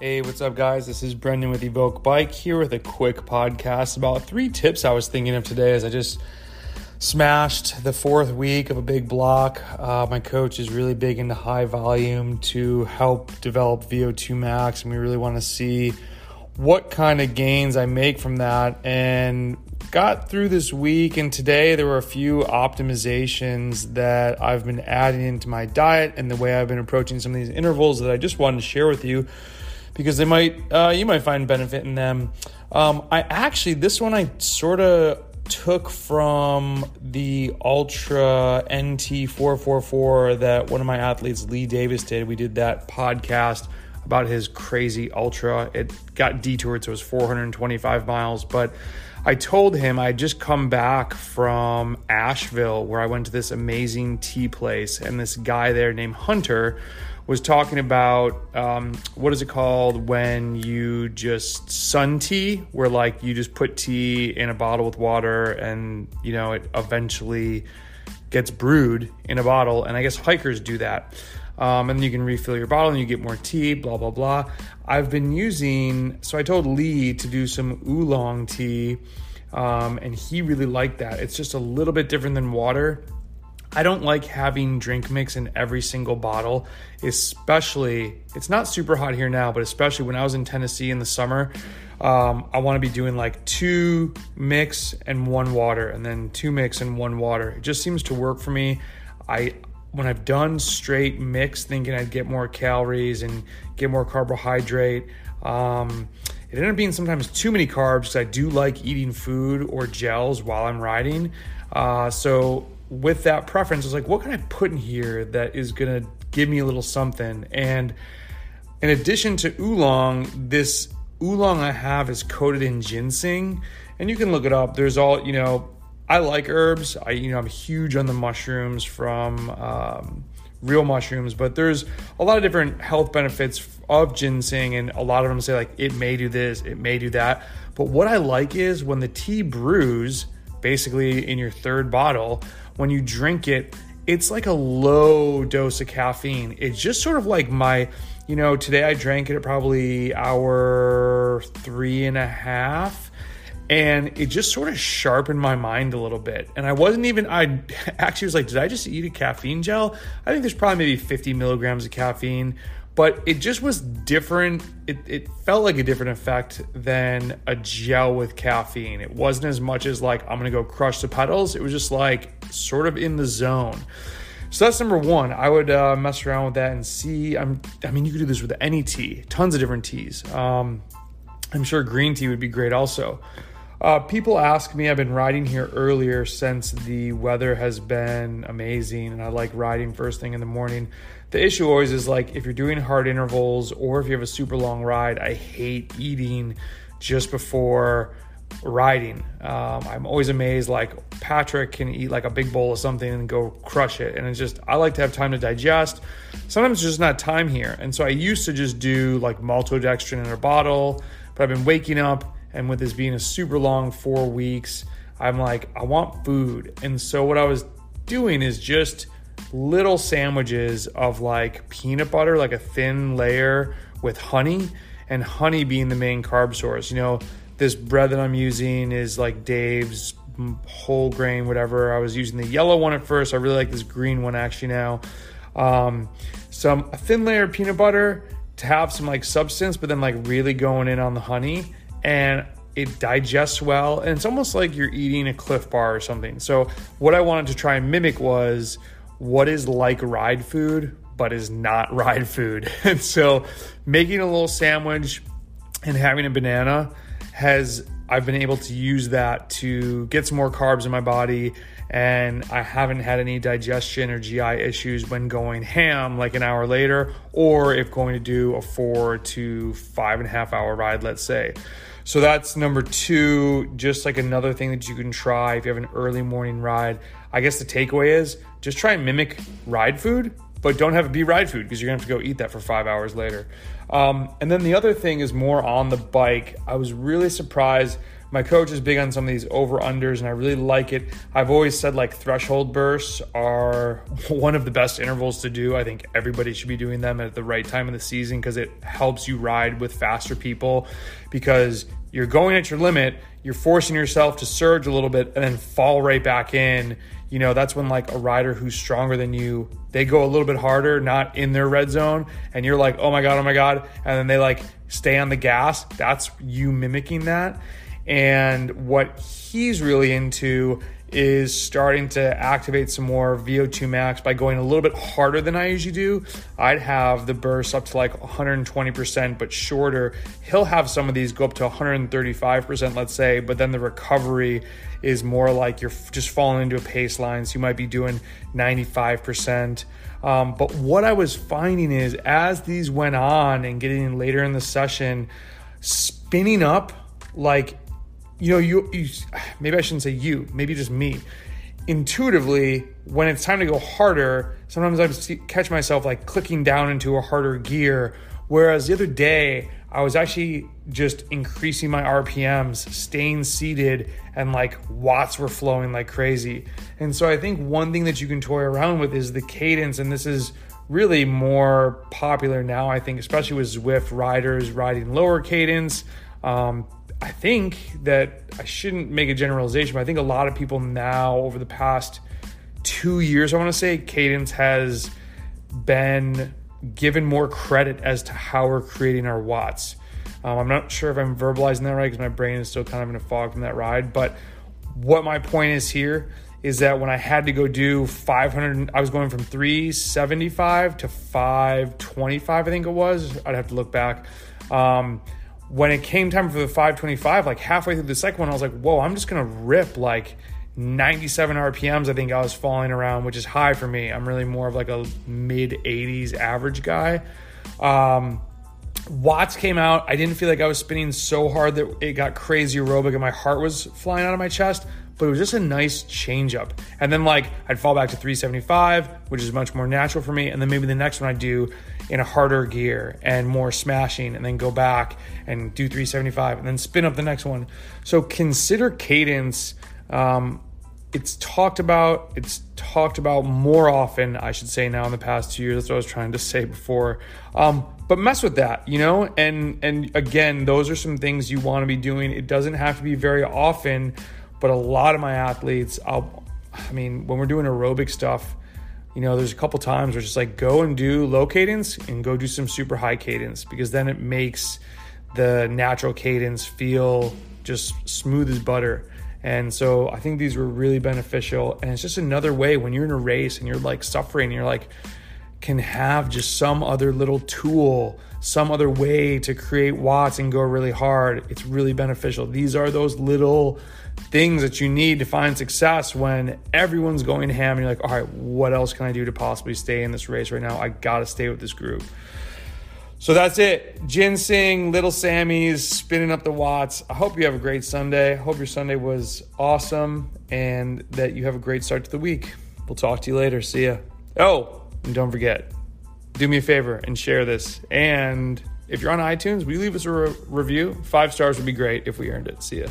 Hey, what's up, guys? This is Brendan with EVOQ Bike here with a quick podcast about three tips I was thinking of today as I just smashed the fourth week of a big block. Uh, my coach is really big into high volume to help develop VO2 max, and we really want to see what kind of gains I make from that. And got through this week, and today there were a few optimizations that I've been adding into my diet and the way I've been approaching some of these intervals that I just wanted to share with you because they might uh, you might find benefit in them. Um, I actually this one I sort of took from the Ultra NT 444 that one of my athletes Lee Davis did. We did that podcast about his crazy ultra. It got detoured, so it was 425 miles. But I told him I'd just come back from Asheville where I went to this amazing tea place, and this guy there named Hunter was talking about um, what is it called when you just sun tea, where like you just put tea in a bottle with water and you know it eventually gets brewed in a bottle. And I guess hikers do that. Um, and you can refill your bottle and you get more tea, blah, blah, blah. I've been using, so I told Lee to do some oolong tea, um, and he really liked that. It's just a little bit different than water. I don't like having drink mix in every single bottle, especially, it's not super hot here now, but especially when I was in Tennessee in the summer. Um, I want to be doing like two mix and one water, and then two mix and one water. It just seems to work for me. I when I've done straight mix, thinking I'd get more calories and get more carbohydrate. Um, it ended up being sometimes too many carbs because I do like eating food or gels while I'm riding. Uh, so with that preference, I was like, what can I put in here that is going to give me a little something? And in addition to oolong, this oolong I have is coated in ginseng, and you can look it up. There's all you know. I like herbs. I you know I'm huge on the mushrooms from um, real mushrooms, but there's a lot of different health benefits of ginseng, and a lot of them say like it may do this, it may do that. But what I like is when the tea brews, basically in your third bottle, when you drink it, it's like a low dose of caffeine. It's just sort of like my, you know, today I drank it at probably hour three and a half. And it just sort of sharpened my mind a little bit. And I wasn't even, I actually was like, did I just eat a caffeine gel? I think there's probably maybe 50 milligrams of caffeine, but it just was different. It, it felt like a different effect than a gel with caffeine. It wasn't as much as like, I'm to go crush the pedals. It was just like sort of in the zone. So that's number one. I would uh, mess around with that and see. I'm, I mean, you could do this with any tea, tons of different teas. Um, I'm sure green tea would be great also. Uh, people ask me, I've been riding here earlier since the weather has been amazing and I like riding first thing in the morning. The issue always is like if you're doing hard intervals or if you have a super long ride, I hate eating just before riding. Um, I'm always amazed like Patrick can eat like a big bowl of something and go crush it. And it's just, I like to have time to digest. Sometimes there's just not time here. And so I used to just do like maltodextrin in a bottle, but I've been waking up and with this being a super long four weeks, I'm like, I want food. And so what I was doing is just little sandwiches of like peanut butter, like a thin layer with honey, and honey being the main carb source. You know, this bread that I'm using is like Dave's whole grain, whatever. I was using the yellow one at first. I really like this green one actually now. Um, some a thin layer of peanut butter to have some like substance, but then like really going in on the honey and it digests well and it's almost like you're eating a Clif bar or something. So what I wanted to try and mimic was what is like ride food but is not ride food. And so making a little sandwich and having a banana has I've been able to use that to get some more carbs in my body and I haven't had any digestion or GI issues when going ham like an hour later, or if going to do a four to five and a half hour ride, let's say. So that's number two, just like another thing that you can try if you have an early morning ride. I guess the takeaway is just try and mimic ride food, but don't have it be ride food because you're gonna have to go eat that for five hours later. Um, and then the other thing is more on the bike. I was really surprised My coach is big on some of these over unders, and I really like it. I've always said like threshold bursts are one of the best intervals to do. I think everybody should be doing them at the right time of the season because it helps you ride with faster people because you're going at your limit, you're forcing yourself to surge a little bit and then fall right back in. You know, that's when like a rider who's stronger than you, they go a little bit harder, not in their red zone, and you're like, oh my God, oh my God. And then they like stay on the gas. That's you mimicking that. And what he's really into is starting to activate some more VO2 max by going a little bit harder than I usually do. I'd have the burst up to like 120%, but shorter. He'll have some of these go up to 135%, let's say, but then the recovery is more like you're just falling into a pace line. So you might be doing 95%. Um, but what I was finding is as these went on and getting later in the session, spinning up like you know, you, you maybe I shouldn't say you, maybe just me. Intuitively, when it's time to go harder, sometimes I catch myself like clicking down into a harder gear. Whereas the other day, I was actually just increasing my RPMs, staying seated, and like watts were flowing like crazy. And so I think one thing that you can toy around with is the cadence, and this is really more popular now, I think, especially with Zwift riders riding lower cadence. Um, I think that I shouldn't make a generalization, but I think a lot of people now over the past two years, I want to say, Cadence has been given more credit as to how we're creating our watts. Um, I'm not sure if I'm verbalizing that right because my brain is still kind of in a fog from that ride. But what my point is here is that when I had to go do 500, I was going from 375 to 525, I think it was. I'd have to look back. Um, when it came time for the 525, like halfway through the second one, I was like, whoa, I'm just gonna rip like 97 RPMs. I think I was falling around, which is high for me. I'm really more of like a mid 80s average guy. Um, Watts came out. I didn't feel like I was spinning so hard that it got crazy aerobic and my heart was flying out of my chest but it was just a nice change up. And then like I'd fall back to 375, which is much more natural for me. And then maybe the next one I do in a harder gear and more smashing, and then go back and do 375, and then spin up the next one. So consider cadence. Um, it's talked about. It's talked about more often, I should say now in the past two years. That's what I was trying to say before. Um, but mess with that, you know. And and again, those are some things you want to be doing. It doesn't have to be very often but a lot of my athletes, I'll, I mean, when we're doing aerobic stuff, you know, there's a couple times where it's just like go and do low cadence and go do some super high cadence because then it makes the natural cadence feel just smooth as butter. And so I think these were really beneficial. And it's just another way when you're in a race and you're like suffering, you're like, can have just some other little tool, some other way to create watts and go really hard. It's really beneficial. These are those little things that you need to find success when everyone's going ham and you're like, all right, what else can I do to possibly stay in this race right now? I got to stay with this group. So that's it. Ginseng, Little Sammy's, spinning up the watts. I hope you have a great Sunday. Hope your Sunday was awesome and that you have a great start to the week. We'll talk to you later. See ya. Oh, and don't forget, do me a favor and share this. And if you're on iTunes, will you leave us a re- review? Five stars would be great if we earned it. See ya.